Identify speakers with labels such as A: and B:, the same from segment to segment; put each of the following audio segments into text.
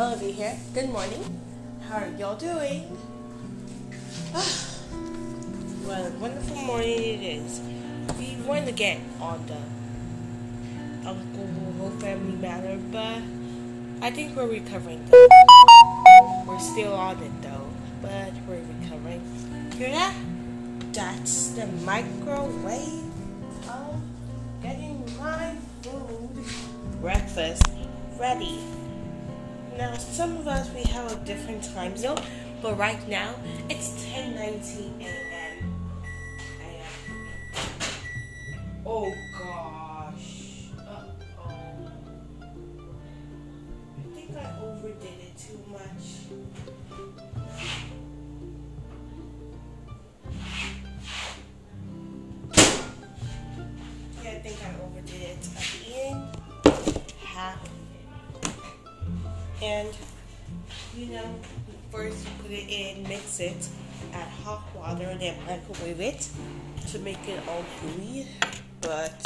A: Olivia here. Good morning. How are y'all doing? Ah, what a wonderful morning it is. We went again on the Uncle Whole Family Matter, but I think we're recovering though. We're still on it though, but we're recovering. Hear that? That's the microwave. I'm getting my food. Breakfast ready. Now, some of us we have a different time zone, but right now it's 10:19 a.m. Oh And you know, first you put it in, mix it, add hot water, then microwave it to make it all gooey. But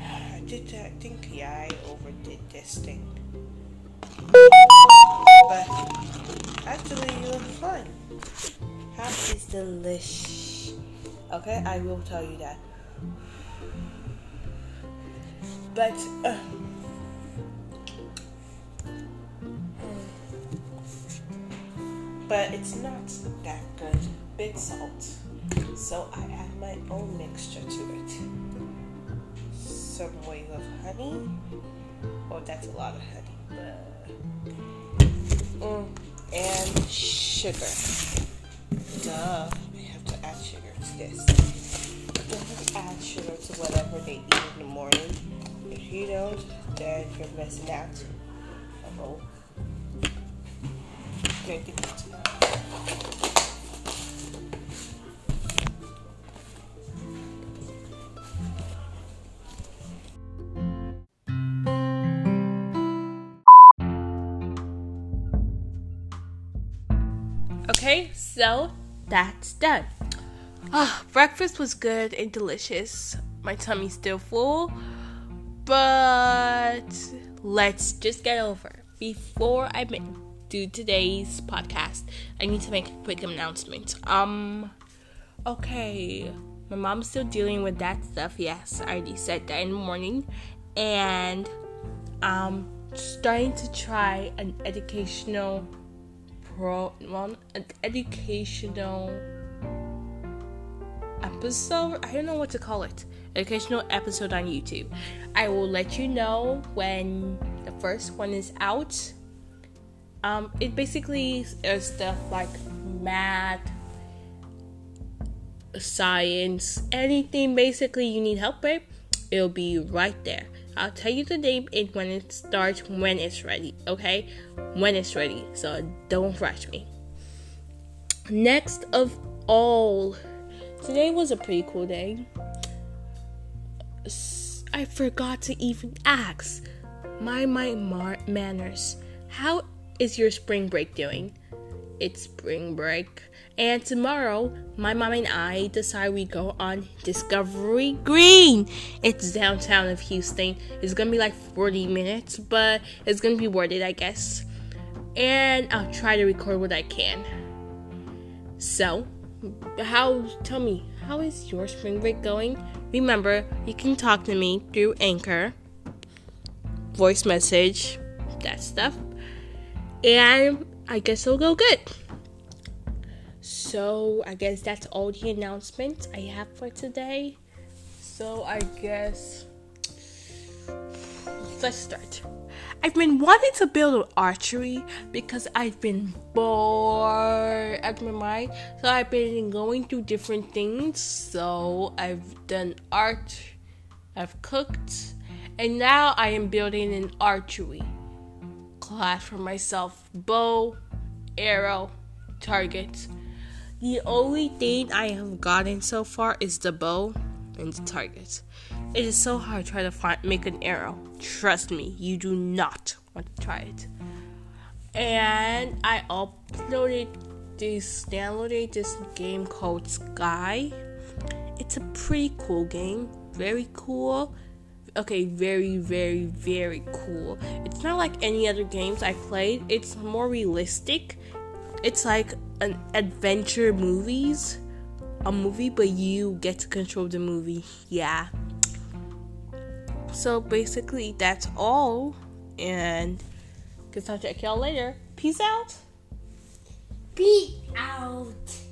A: I did. I think yeah, I overdid this thing. But actually, it was fun. Half is delish. Okay, I will tell you that. But. Uh, but it's not that good. Big salt. So I add my own mixture to it. Some way of honey. Oh, that's a lot of honey. But, mm, and sugar. Duh. I have to add sugar to this. Don't add sugar to whatever they eat in the morning. If you don't, then you're missing out. Oh. Okay, so that's done. Ah, breakfast was good and delicious. My tummy's still full, but let's just get over. Before I ma- do today's podcast, I need to make a quick announcement. Um, okay, my mom's still dealing with that stuff. Yes, I already said that in the morning, and um, starting to try an educational pro, well, an educational episode. I don't know what to call it. Educational episode on YouTube. I will let you know when the first one is out. Um, it basically is stuff like math, science, anything basically you need help with. It'll be right there. I'll tell you the name and when it starts when it's ready, okay? When it's ready. So don't rush me. Next of all, today was a pretty cool day. I forgot to even ask my my mar- manners. How is your spring break doing? It's spring break. And tomorrow, my mom and I decide we go on Discovery Green. It's downtown of Houston. It's gonna be like 40 minutes, but it's gonna be worth it, I guess. And I'll try to record what I can. So, how, tell me, how is your spring break going? Remember, you can talk to me through Anchor, voice message, that stuff. And I guess it'll go good. So I guess that's all the announcements I have for today. So I guess let's start. I've been wanting to build an archery because I've been bored at my mind. So I've been going through different things. So I've done art, I've cooked, and now I am building an archery class for myself. Bow, arrow, target. The only thing I have gotten so far is the bow and the target. It is so hard to try to find make an arrow. Trust me, you do not want to try it. And I uploaded this downloaded this game called Sky. It's a pretty cool game. Very cool. Okay, very, very, very cool. It's not like any other games I played. It's more realistic. It's like an adventure movies, a movie, but you get to control the movie. Yeah. So basically, that's all. And guess I'll check y'all later. Peace out.
B: Peace.